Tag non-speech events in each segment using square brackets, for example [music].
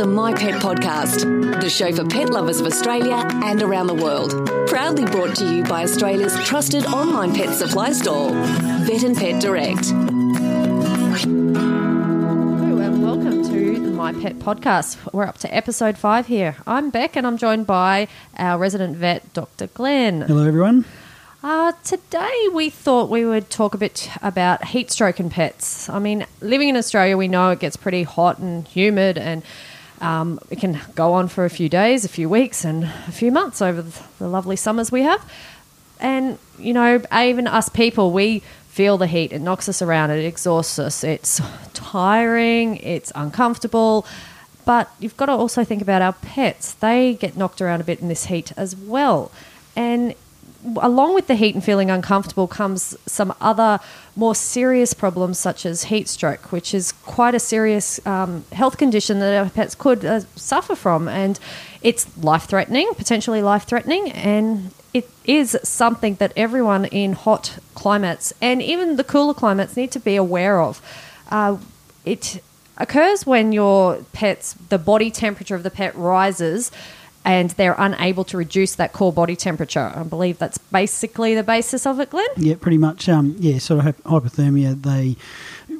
the My Pet Podcast, the show for pet lovers of Australia and around the world. Proudly brought to you by Australia's trusted online pet supply store, Vet and Pet Direct. Hello and welcome to the My Pet Podcast. We're up to episode five here. I'm Bec and I'm joined by our resident vet, Dr. Glenn. Hello, everyone. Uh, today we thought we would talk a bit about heat stroke and pets. I mean, living in Australia, we know it gets pretty hot and humid and um, it can go on for a few days, a few weeks, and a few months over the, lovely summers we have. And, you know, even us people, we feel the heat. It knocks us around, it exhausts us, it's tiring, it's uncomfortable. But you've got to also think about our pets. They get knocked around a bit in this heat as well. And along with the heat and feeling uncomfortable comes some other more serious problems such as heat stroke, which is quite a serious um, health condition that our pets could uh, suffer from, and it's life threatening, potentially life threatening, and it is something that everyone in hot climates and even the cooler climates need to be aware of. Uh, it occurs when your pet's the body temperature of the pet rises and they're unable to reduce that core body temperature. I believe that's basically the basis of it, Glenn. Yeah, pretty much. Um, yeah, sort of hyperthermia. They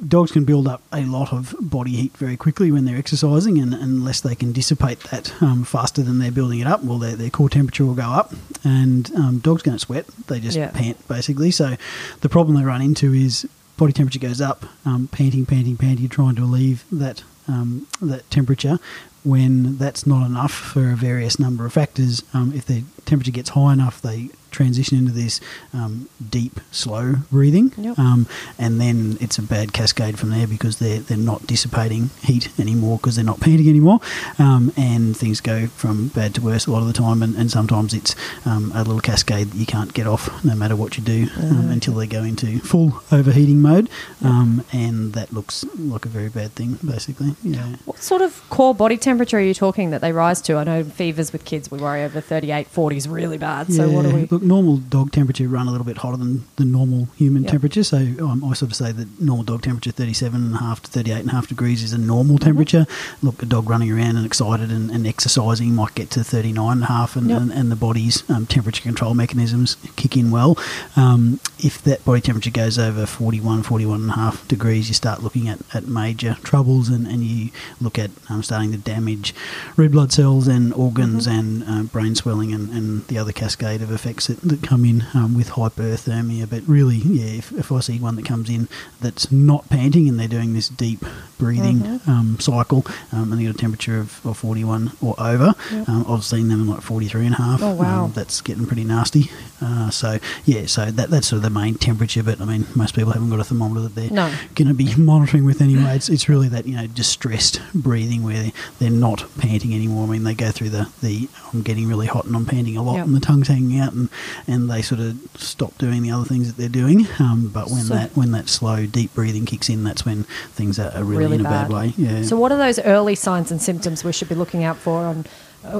dogs can build up a lot of body heat very quickly when they're exercising, and unless they can dissipate that um, faster than they're building it up, well, their, their core temperature will go up, and um, dogs don't sweat; they just Yeah. pant basically. So the problem they run into is body temperature goes up, um, panting, panting, panting, trying to relieve that um, that temperature. When that's not enough for a various number of factors, um, if the temperature gets high enough, they transition into this um, deep, slow breathing, Yep. um, and then it's a bad cascade from there because they're they're not dissipating heat anymore because they're not [laughs] panting anymore, um, and things go from bad to worse a lot of the time, and, and sometimes it's um, a little cascade that you can't get off no matter what you do um, until they go into full overheating mode, um, and that looks like a very bad thing, basically. Yeah. What sort of core body temperature are you talking that they rise to? I know fevers with kids, we worry over 38, 40 is really bad. So what do we? Look, normal dog temperature run a little bit hotter than the normal human Yep. temperature. So um, I sort of say that normal dog temperature, 37.5 to 38.5 degrees, is a normal Mm-hmm. temperature. Look, a dog running around and excited and, and exercising might get to 39.5 and, Yep. and, and the body's um, temperature control mechanisms kick in well. Um, if that body temperature goes over 41, 41.5 degrees, you start looking at, at major troubles and, and you look at um, starting to damage red blood cells and organs and uh, brain swelling and, and the other cascade of effects that, that come in um, with hyperthermia. But really, yeah, if, if I see one that comes in that's not panting and they're doing this deep breathing um, cycle um, and they got a temperature of, of 41 or over, Yep. um, I've seen them in like 43 and a half. Oh, wow. Um, that's getting pretty nasty. Uh, so, yeah, so that, that's sort of the main temperature. But I mean, most people haven't got a thermometer that they're No. going to be [laughs] monitoring with anyway. It's, it's really that, you know, distressed breathing where they, they're not panting anymore. I mean, they go through the, the I'm getting really hot and I'm panting a lot Yep. and the tongue's hanging out and, and they sort of stop doing the other things that they're doing. Um, but when So- that when that slow, deep breathing kicks in, that's when things are, are really, Really in a bad. bad, way. Yeah. So what are those early signs and symptoms we should be looking out for on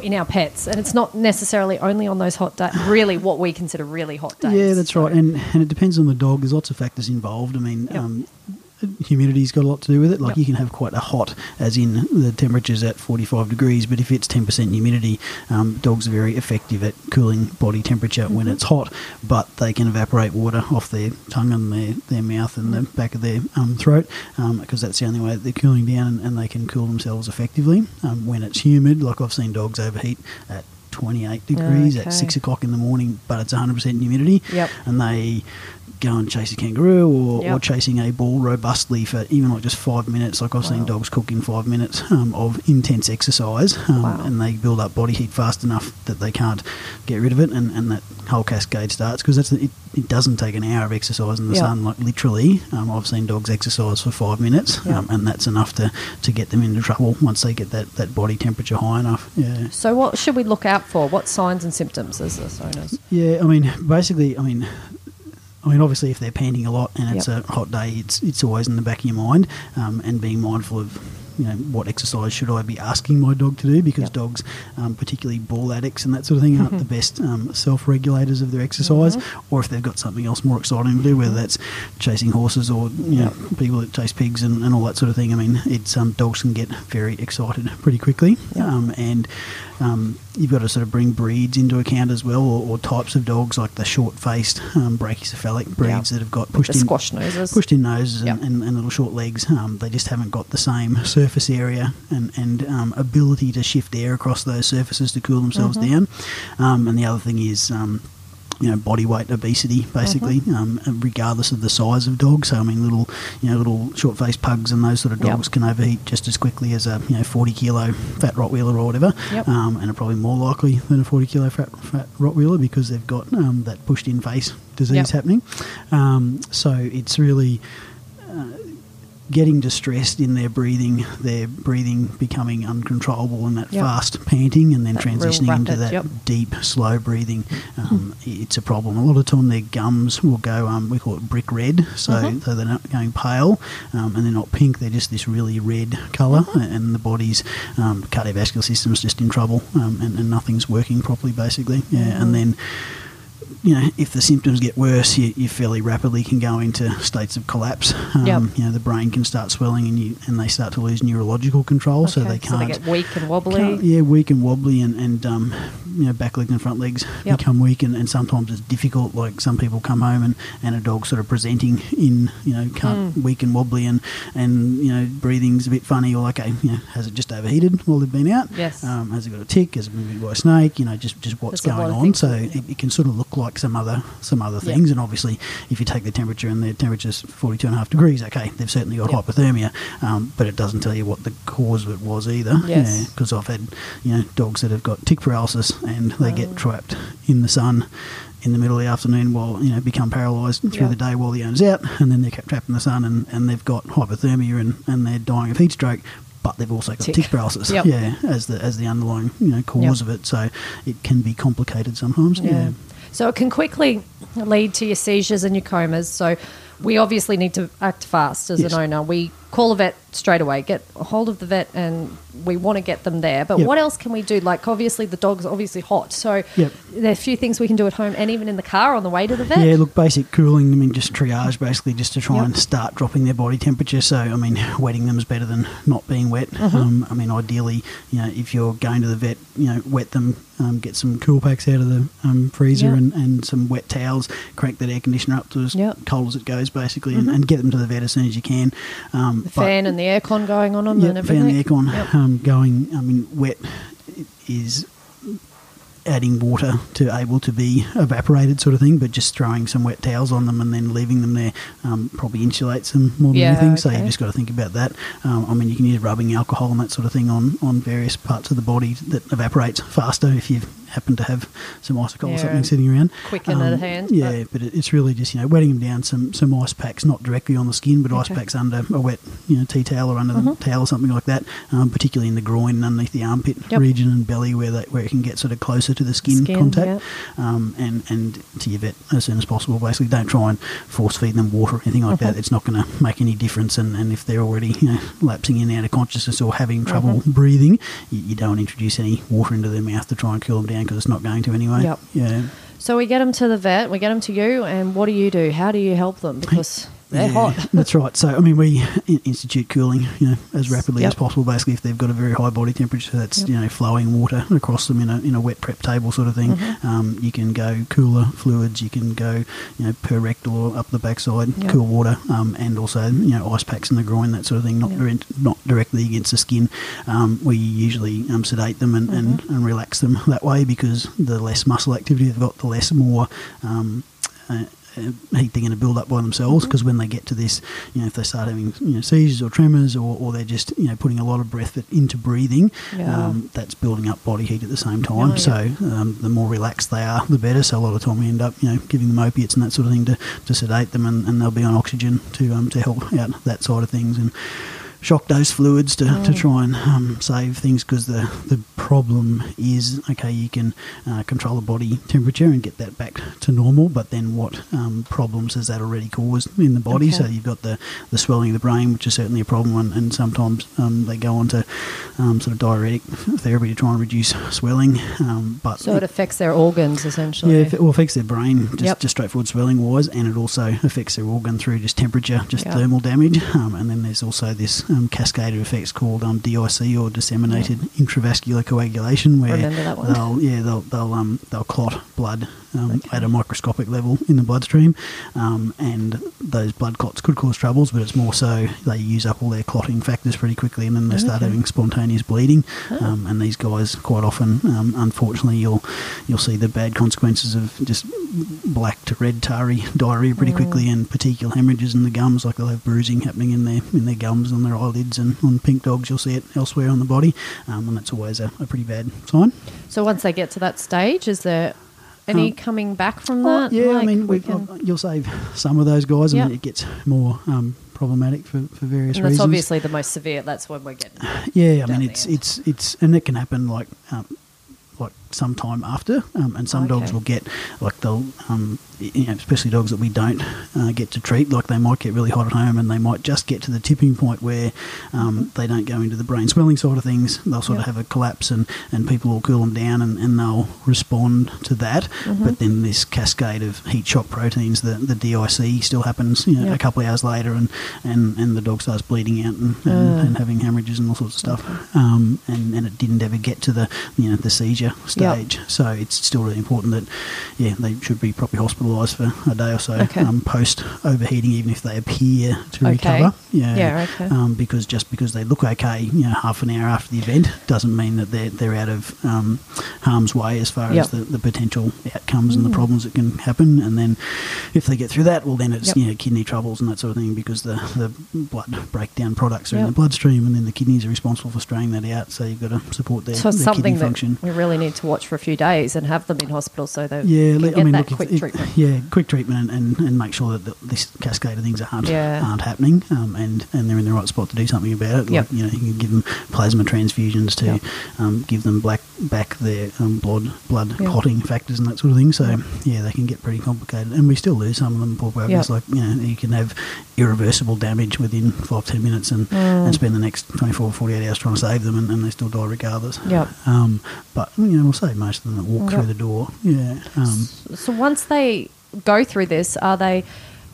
in our pets? And it's not necessarily only on those hot days. Really, what we consider really hot days. Yeah, that's right, and and it depends on the dog. There's lots of factors involved. I mean, Yep. um, humidity's got a lot to do with it. Like Yep. you can have quite a hot, as in the temperature's at 45 degrees, but if it's 10% humidity, um, dogs are very effective at cooling body temperature when Mm-hmm. it's hot, but they can evaporate water off their tongue and their, their mouth and the back of their um, throat because that's the only way that they're cooling down and, and they can cool themselves effectively. Um, when it's humid, like I've seen dogs overheat at 28 degrees Okay. at 6 o'clock in the morning, but it's 100% humidity Yep. and they go and chase a kangaroo or, or chasing a ball robustly for even like just five minutes. Like I've Wow. seen dogs cook in five minutes um, of intense exercise, um, Wow. and they build up body heat fast enough that they can't get rid of it, and, and that whole cascade starts because it, it doesn't take an hour of exercise in the Yep. sun. Like literally, um, I've seen dogs exercise for five minutes, Yep. um, and that's enough to, to get them into trouble once they get that, that body temperature high enough. Yeah. So what should we look out for? What signs and symptoms as the owners? Yeah, I mean, basically, I mean, I mean, obviously, if they're panting a lot and it's Yep. a hot day, it's it's always in the back of your mind, um, and being mindful of you know, what exercise should I be asking my dog to do? Because Yep. dogs, um, particularly ball addicts and that sort of thing, aren't the best um, self regulators of their exercise. Mm-hmm. Or if they've got something else more exciting to do, whether that's chasing horses or you know people that chase pigs and, and all that sort of thing. I mean, it's um, dogs can get very excited pretty quickly, Yep. um, and um, you've got to sort of bring breeds into account as well, or, or types of dogs like the short-faced um, brachycephalic breeds Yeah. that have got pushed in squash noses. pushed in noses and, and, and little short legs. Um, they just haven't got the same surface area and, and um, ability to shift air across those surfaces to cool themselves Mm-hmm. down. Um, and the other thing is. Um, you know, body weight obesity, basically, Mm-hmm. um, regardless of the size of dogs So, I mean, little, you know, little short-faced pugs and those sort of Yep. dogs can overheat just as quickly as a, you know, 40-kilo fat Rottweiler or whatever, Yep. um, and are probably more likely than a 40-kilo fat, fat Rottweiler because they've got um, that pushed-in face disease Yep. happening. Um, so, it's really getting distressed in their breathing, their breathing becoming uncontrollable and that Yep. fast panting, and then That transitioning into that yep. deep, slow breathing. Um, It's a problem. A lot of time, their gums will go, um, we call it brick red, so, Mhm. so they're not going pale um, and they're not pink, they're just this really red color Mm-hmm. and the body's um, cardiovascular system's just in trouble, um, and, and nothing's working properly, basically. Yeah, Mm-hmm. and then you know, if the symptoms get worse, you, you fairly rapidly can go into states of collapse. Um, Yep. You know, the brain can start swelling, and you and they start to lose neurological control, so they can't. So they get weak and wobbly. yeah, weak and wobbly, and, and um, you know, back legs and front legs Yep. become weak, and, and sometimes it's difficult. Like some people come home and, and a dog sort of presenting in, you know, can't Mm. weak and wobbly, and and you know, breathing's a bit funny, or okay, you know, has it just overheated while they've been out? Yes. Um, has it got a tick? Has it been bitten by a snake? You know, just just what's lot going on. So that- it, it can sort of look like some other some other Yep. things. And obviously, if you take the temperature and their temperature's 42 and a half degrees, okay, they've certainly got Yep. hyperthermia, um, but it doesn't tell you what the cause of it was either. Yes. Because I've had you know dogs that have got tick paralysis and they Oh. get mm. trapped in the sun. In the middle of the afternoon, while you know, become paralysed through the day while the owner's out, and then they're kept trapped in the sun, and, and they've got hyperthermia and, and they're dying of heat stroke, but they've also got Tick. tick, paralysis, Yep. yeah, as the as the underlying you know cause Yep. of it. So it can be complicated sometimes. Yeah. So it can quickly lead to your seizures and your comas. So we obviously need to act fast as Yes. an owner. We call a vet straight away, get a hold of the vet, and we want to get them there. But Yep. what else can we do? Like obviously the dog's obviously hot, so Yep. there are a few things we can do at home and even in the car on the way to the vet. Yeah, look, basic cooling. I mean, just triage basically, just to try Yep. and start dropping their body temperature. So, I mean, wetting them is better than not being wet. Mm-hmm. Um, I mean, ideally, you know, if you're going to the vet, you know, wet them, um, get some cool packs out of the um, freezer and, and some wet towels, crank that air conditioner up to as. Mm-hmm. cold as it goes, basically, and, and get them to the vet as soon as you can. Um, the fan and the aircon going on them yeah, and fan everything. the aircon Yep. um, going. I mean, wet is adding water to able to be evaporated, sort of thing. But just throwing some wet towels on them and then leaving them there um, probably insulates them more than Yeah, anything. So you've just got to think about that. Um, I mean, you can use rubbing alcohol and that sort of thing on on various parts of the body that evaporates faster if you happen to have some icicle or something sitting around. quicken at hand, Yeah, but it, it's really just you know wetting them down some some ice packs, not directly on the skin, but ice packs under a wet you know tea towel or under Mhm. the towel or something like that. Um, particularly in the groin and underneath the armpit Yep. region and belly where they, where it can get sort of closer to the skin, Skin, contact. Um, and and to your vet as soon as possible. Basically, don't try and force feed them water or anything like that. Mhm. It's not going to make any difference. And, and if they're already you know lapsing in and out of consciousness or having trouble Mhm. breathing, you, you don't introduce any water into their mouth to try and cool them down because it's not going to anyway. Yep. Yeah. So we get them to the vet, we get them to you, and what do you do? How do you help them? Because they're Yeah, hot. That's right. So, I mean, we institute cooling, you know, as rapidly Yep. as possible. Basically, if they've got a very high body temperature, that's Yep. you know flowing water across them in a in a wet prep table sort of thing. Mm-hmm. Um, you can go cooler fluids. You can go you know per rectal or up the backside, Yep. cool water, um, and also you know ice packs in the groin, that sort of thing. Not direct, not directly against the skin. Um, we usually um, sedate them and, and, Mm-hmm. and relax them that way because the less muscle activity they've got, the less more. Um, uh, uh, heat they're going to build up by themselves Mm-hmm. because when they get to this, you know, if they start having you know, seizures or tremors or, or they're just you know putting a lot of breath into breathing, Yeah. um, that's building up body heat at the same time. Yeah, so um, the more relaxed they are, the better. So a lot of time we end up you know giving them opiates and that sort of thing to, to sedate them, and, and they'll be on oxygen to um, to help out that side of things and. Shock dose fluids to, to try and um, save things because the, the problem is okay, you can uh, control the body temperature and get that back to normal, but then what um, problems has that already caused in the body? Okay. So you've got the, the swelling of the brain, which is certainly a problem, and, and sometimes um, they go on to um, sort of diuretic therapy to try and reduce swelling. Um, but So it affects their organs essentially. yeah, it affects their brain, just, Yep. just straightforward swelling wise, and it also affects their organ through just temperature, just Yep. thermal damage. Um, and then there's also this um, cascade of effects called um, DIC or disseminated intravascular coagulation, where Remember that one. they'll yeah they'll they'll um, they'll clot blood um, at a microscopic level in the bloodstream, um, and those blood clots could cause troubles, but it's more so they use up all their clotting factors pretty quickly, and then they start having spontaneous bleeding. Oh. Um, and these guys, quite often, um, unfortunately, you'll you'll see the bad consequences of just black to red tarry diarrhea pretty quickly, Mm. and petechial hemorrhages in the gums, like they'll have bruising happening in their in their gums, on their eyelids, and on pink dogs, you'll see it elsewhere on the body, um, and that's always a, a pretty bad sign. So once they get to that stage, is there any Um, coming back from Oh, that? yeah, I mean, we can, you'll save some of those guys. I Yeah. it gets more um, problematic for, for various and that's reasons. obviously the most severe. That's when we're getting. [sighs] Yeah, I mean, it's it's it's and it can happen like um, like some time after, um, and some dogs will get like they'll um, you know, especially dogs that we don't uh, get to treat, like they might get really hot at home, and they might just get to the tipping point where um, they don't go into the brain swelling side of things. They'll sort Yep. of have a collapse, and, and people will cool them down, and, and they'll respond to that. Mm-hmm. But then this cascade of heat shock proteins, the the DIC, still happens you know, Yep. a couple of hours later, and, and, and the dog starts bleeding out and, and, Ah. and having hemorrhages and all sorts of stuff. Um, and, and it didn't ever get to the you know the seizure stage. So it's still really important that yeah they should be properly hospitalised for a day or so Okay. um, post overheating, even if they appear to Okay. recover. Yeah, Yeah, okay. Um, because just because they look okay, you know, half an hour after the event doesn't mean that they're they're out of um, harm's way as far Yep. as the, the potential outcomes and the problems that can happen. And then if they get through that, well, then it's Yep. you know kidney troubles and that sort of thing because the the blood breakdown products are in the bloodstream, and then the kidneys are responsible for straying that out. So you've got to support their, So their something kidney function. we really need to watch for a few days and have them in hospital so they Yeah, can get I mean, that look, quick it- treatment. [laughs] Yeah, quick treatment and, and, and make sure that the, this cascade of things aren't Yeah. aren't happening, um, and and they're in the right spot to do something about it. Like, Yep. you know, you can give them plasma transfusions to Yep. um, give them black back their um, blood blood Yep. clotting factors and that sort of thing. So yeah, they can get pretty complicated, and we still lose some of them. Poor Yep. like you know, you can have irreversible damage within five ten minutes, and, Mm. and spend the next 24, 48 hours trying to save them, and, and they still die regardless. Yep. Um, but you know, we'll save most of them that walk through the door. Yeah. Um, So once they go through this, are they?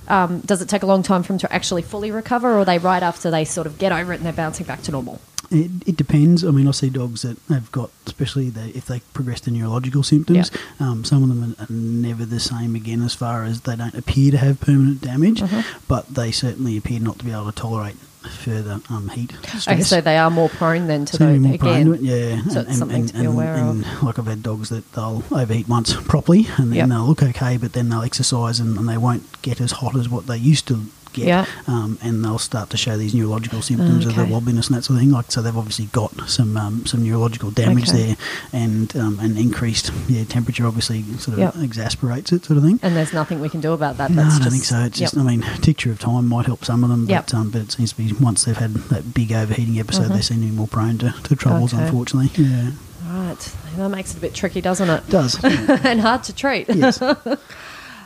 Um, does it take a long time for them to actually fully recover, or are they right after they sort of get over it and they're bouncing back to normal? It, it depends. I mean, I see dogs that have got, especially they, if they progress to neurological symptoms, um, some of them are, are never the same again as far as they don't appear to have permanent damage, Uh-huh. but they certainly appear not to be able to tolerate further um, heat stress. Okay, so they are more prone then to the be more prone again. to it, yeah. So it's something to be aware and, like I've had dogs that they'll overheat once properly, and then Yep. they'll look okay, but then they'll exercise and, and they won't get as hot as what they used to Yeah. um, and they'll start to show these neurological symptoms of the Okay. wobbliness and that sort of thing. Like so, they've obviously got some um, some neurological damage Okay. there, and um, an increased yeah temperature obviously sort of Yep. exasperates it, sort of thing. And there's nothing we can do about that. No, I don't just, think so. It's just. I mean, tincture of time might help some of them, Yep. but um, but it seems to be once they've had that big overheating episode, Mhm. they seem to be more prone to, to troubles, Okay. unfortunately. Yeah, Right, that makes it a bit tricky, doesn't it? it does. [laughs] and hard to treat. yes. [laughs]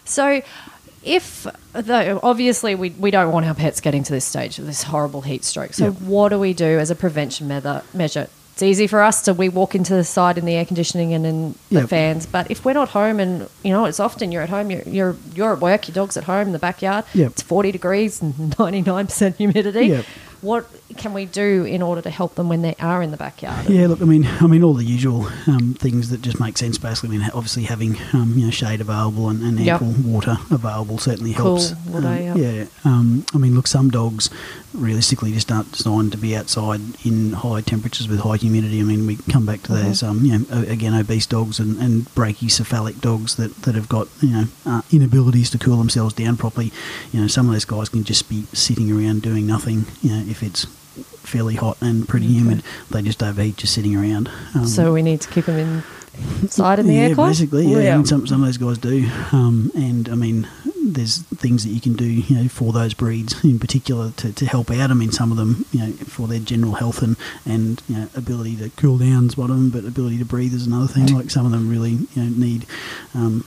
So, if though obviously we, we don't want our pets getting to this stage of this horrible heat stroke. So, what do we do as a prevention measure? measure? It's easy for us to we walk into the side in the air conditioning and in the fans, but if we're not home and you know it's often you're at home, you're you're, you're at work, your dog's at home in the backyard. Yep. It's forty degrees and ninety nine percent humidity. What can we do in order to help them when they are in the backyard? Yeah, look, I mean, I mean, all the usual um, things that just make sense. Basically, I mean, obviously having um, you know shade available and, and Yep. ample water available certainly Cool helps. water, Um. Yeah, um, I mean, look, some dogs realistically just aren't designed to be outside in high temperatures with high humidity. I mean, we come back to Mhm. those, um, you know, again, obese dogs and, and brachycephalic dogs that, that have got you know uh, inabilities to cool themselves down properly. You know, some of those guys can just be sitting around doing nothing. You know, if it's fairly hot and pretty Okay. humid, they just overheat just sitting around. Um, So we need to keep them inside in the air. yeah, aircon. basically, yeah. Yeah. Some some of those guys do, um, and I mean, there's things that you can do, you know, for those breeds in particular to, to help out. I mean, some of them, you know, for their general health and and you know, ability to cool down is one of them, but ability to breathe is another thing. Like some of them really, you know, need. Um,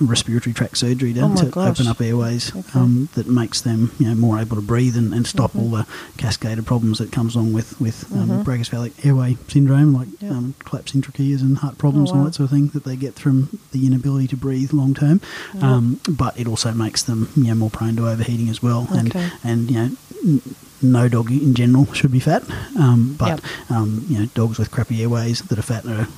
respiratory tract surgery to, Oh to gosh. open up airways Okay. Mm-hmm. um, that makes them you know more able to breathe and, and stop all the cascaded problems that comes along with with um, brachycephalic airway syndrome like Yep. um, collapsing tracheas and heart problems Oh, and all that sort of thing that they get from the inability to breathe long term. Um, but it also makes them you know more prone to overheating as well. Okay. And and you know. n- No dog in general should be fat, um, but Yep. um, you know dogs with crappy airways that are fat are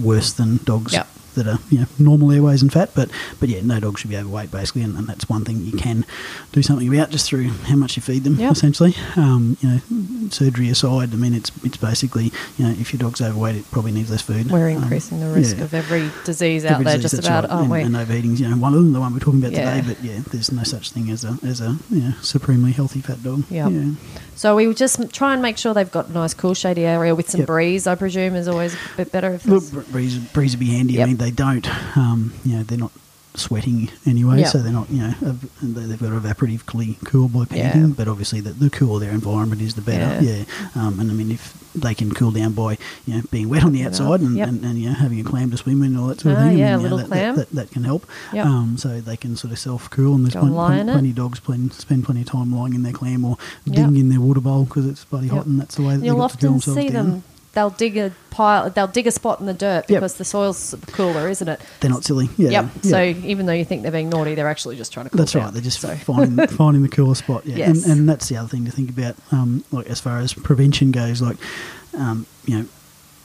worse than dogs Yep. That are you know normal airways and fat. But but yeah, no dog should be overweight basically, and, and that's one thing you can do something about just through how much you feed them. Yep. Essentially, um, you know, surgery aside, I mean it's it's basically you know if your dog's overweight, it probably needs less food. We're Um, increasing the risk yeah. of every disease out Every there, disease, just about, right. aren't and, we? And overeating's you know one of them, the one we're talking about Yeah. today. But yeah, there's no such thing as a as a you know, supremely healthy fat dog. Yep. Yeah. So we would just try and make sure they've got a nice, cool, shady area with some Yep. breeze. I presume is always a bit better. If Look, breeze, breeze would be handy. Yep. I mean, they don't, um, you know, they're not sweating anyway, Yep. so they're not, you know, ev- they- they've got evaporatively cool by Yeah. panting. But obviously, the, the cooler their environment is, the better. Yeah. Yeah. Um, and I mean, if they can cool down by, you know, being wet on the outside and, Yep. and, and you know having a clam to swim in and all that sort of Ah, thing. Yeah, mean, a you know, little that, clam. That, that, that can help. Yep. Um, so they can sort of self cool, and there's Go plen- plen- plenty of dogs plen- spend plenty of time lying in their clam or digging in their water bowl because it's bloody hot, and that's the way that You'll got to cool often themselves see down. them. They'll dig a pile. They'll dig a spot in the dirt Yep. because the soil's cooler, isn't it? They're not silly. Yeah. Yep. So even though you think they're being naughty, they're actually just trying to. Cool That's down. right. They're just So- finding [laughs] finding the cooler spot. Yeah, Yes. and, and that's the other thing to think about. Um, like as far as prevention goes, like um, you know,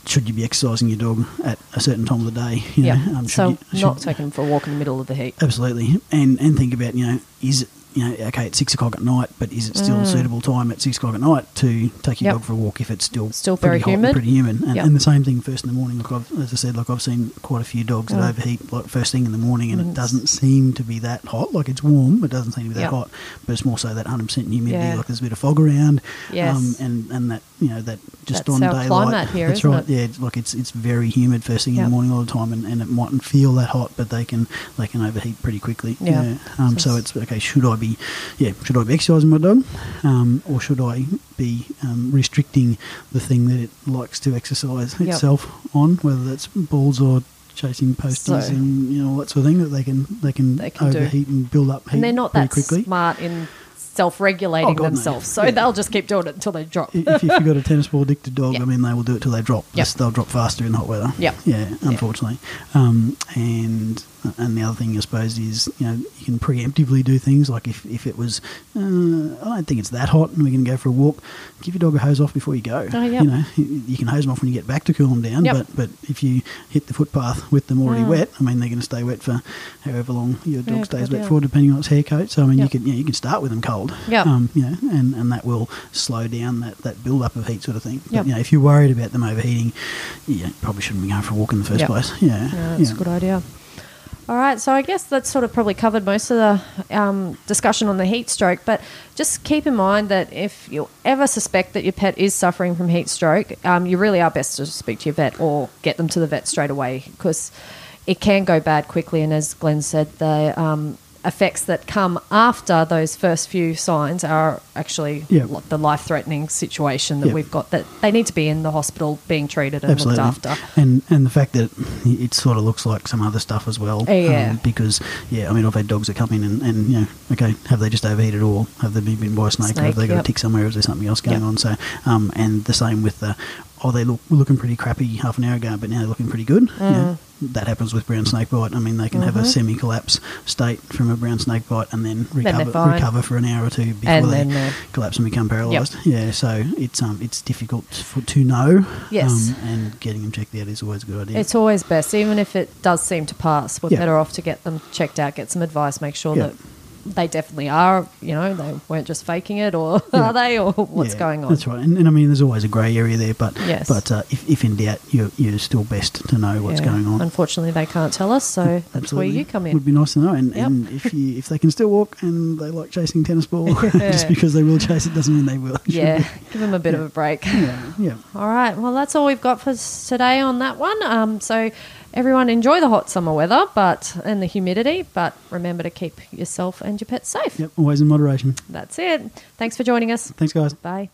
should you be exercising your dog at a certain time of the day? You yeah. um, so you- should- not taking them for a walk in the middle of the heat. Absolutely, and and think about you know is it you know okay at six o'clock at night, but is it still a suitable time at six o'clock at night to take your Mm. Yep. dog for a walk if it's still Still pretty very hot and humid? pretty humid, and, Yep. and the same thing first in the morning. Like I've, as I said, like I've seen quite a few dogs that Mm. overheat like first thing in the morning, and Mm. it doesn't seem to be that hot. Like it's warm, but it doesn't seem to be that Yep. hot. But it's more so that hundred percent humidity. Yeah. Like there's a bit of fog around, Yes. um, and and that you know that just That's on our daylight. climate here, that's right. it? Yeah, it's like it's it's very humid first thing in the morning all the time, and, and it mightn't feel that hot, but they can they can overheat pretty quickly. Yeah. Um, So so it's okay. Should I be, yeah, should I be exercising my dog, um, or should I be um, restricting the thing that it likes to exercise Yep. itself on, whether that's balls or chasing posties So- and you know all that sort of thing that they can they can, They can do. overheat and build up heat and they're not that quickly. smart in self-regulating Oh, God, no. themselves, so Yeah. they'll just keep doing it until they drop. if, if you've got a tennis ball addicted dog, Yep. I mean, they will do it till they drop. Yep. Yes, They'll drop faster in hot weather. Yeah, Yeah, unfortunately. Um, and and the other thing, I suppose, is you know you can preemptively do things like if, if it was, uh, I don't think it's that hot and we're going to go for a walk, give your dog a hose off before you go. Oh, yep. You know, you, can hose them off when you get back to cool them down. Yep. But but if you hit the footpath with them already Mm. wet, I mean, they're going to stay wet for however long your dog Yeah, stays wet yeah. for, depending on its hair coat. So I mean, Yep. you can you, know, you can start with them cold. Yep. Um, you know, and, and that will slow down that, that build up of heat sort of thing. But, you know, if you're worried about them overheating, you probably shouldn't be going for a walk in the first place. Yeah, Yeah, that's a good idea. All right, so I guess that's sort of probably covered most of the um, discussion on the heat stroke, but just keep in mind that if you ever suspect that your pet is suffering from heat stroke, um, you really are best to speak to your vet or get them to the vet straight away because it can go bad quickly. And as Glenn said, the um, effects that come after those first few signs are actually li- the life threatening situation that Yep. we've got, that they need to be in the hospital being treated and Absolutely. looked after. And and the fact that it sort of looks like some other stuff as well. um, Yeah. because yeah, I mean, I've had dogs that come in and, and you know, okay, have they just overheated or have they been bitten by a snake, or Snake, have they got yep. a tick somewhere? Or is there something else going Yep. on? So, um, and the same with the. Oh, they look were looking pretty crappy half an hour ago, but now they're looking pretty good. Mm. Yeah, that happens with brown snake bite. I mean, they can have a semi-collapse state from a brown snake bite, and then Mm-hmm. recover fine. recover for an hour or two before And they collapse and become paralysed. Yeah, so it's um it's difficult for, to know. Yes. um, and getting them checked out is always a good idea. It's always best, even if it does seem to pass. We're Yeah. better off to get them checked out, get some advice, make sure Yeah. that they definitely are. You know, they weren't just faking it, or [laughs] Yeah. are they, or what's Yeah, going on? That's right, and, and I mean, there's always a grey area there, but Yes. but uh, if, if in doubt, you're, you're still best to know what's Yeah. going on. Unfortunately, they can't tell us, so that's where you come in. Would be nice to know, and, Yep. and if you if they can still walk and they like chasing tennis ball, [laughs] [laughs] just because they will chase it doesn't mean they will. Yeah, give them a bit of a break. yeah, yeah. All right. Well, that's all we've got for today on that one. Um, so everyone enjoy the hot summer weather, but and the humidity. But remember to keep yourself and your pets safe. Yep, always in moderation. That's it. Thanks for joining us. Thanks, guys. Bye.